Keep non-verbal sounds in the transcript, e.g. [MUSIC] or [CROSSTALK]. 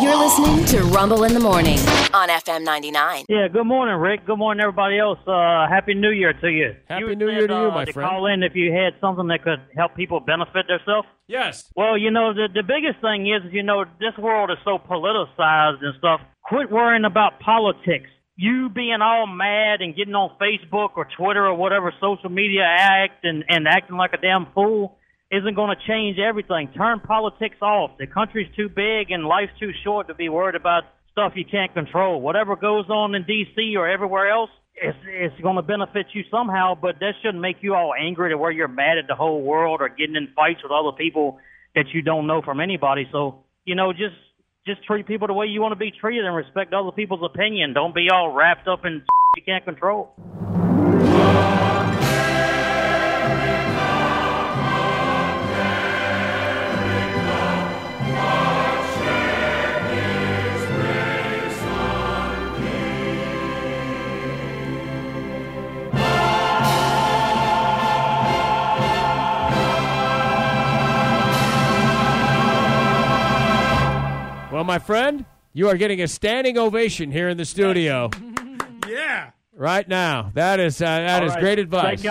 You're listening to Rumble in the Morning on FM 99. Yeah, good morning, Rick. Good morning, everybody else. Uh, Happy New Year to you. Happy you New said, Year to you, uh, my to friend. call in if you had something that could help people benefit themselves. Yes. Well, you know, the, the biggest thing is, you know, this world is so politicized and stuff. Quit worrying about politics. You being all mad and getting on Facebook or Twitter or whatever social media act and, and acting like a damn fool isn't going to change everything. Turn politics off. The country's too big and life's too short to be worried about stuff you can't control. Whatever goes on in D.C. or everywhere else, it's, it's going to benefit you somehow, but that shouldn't make you all angry to where you're mad at the whole world or getting in fights with other people that you don't know from anybody. So, you know, just just treat people the way you want to be treated and respect other people's opinion. Don't be all wrapped up in [LAUGHS] you can't control. Well, my friend, you are getting a standing ovation here in the studio [LAUGHS] Yeah. right now. That is uh, that is right. great advice.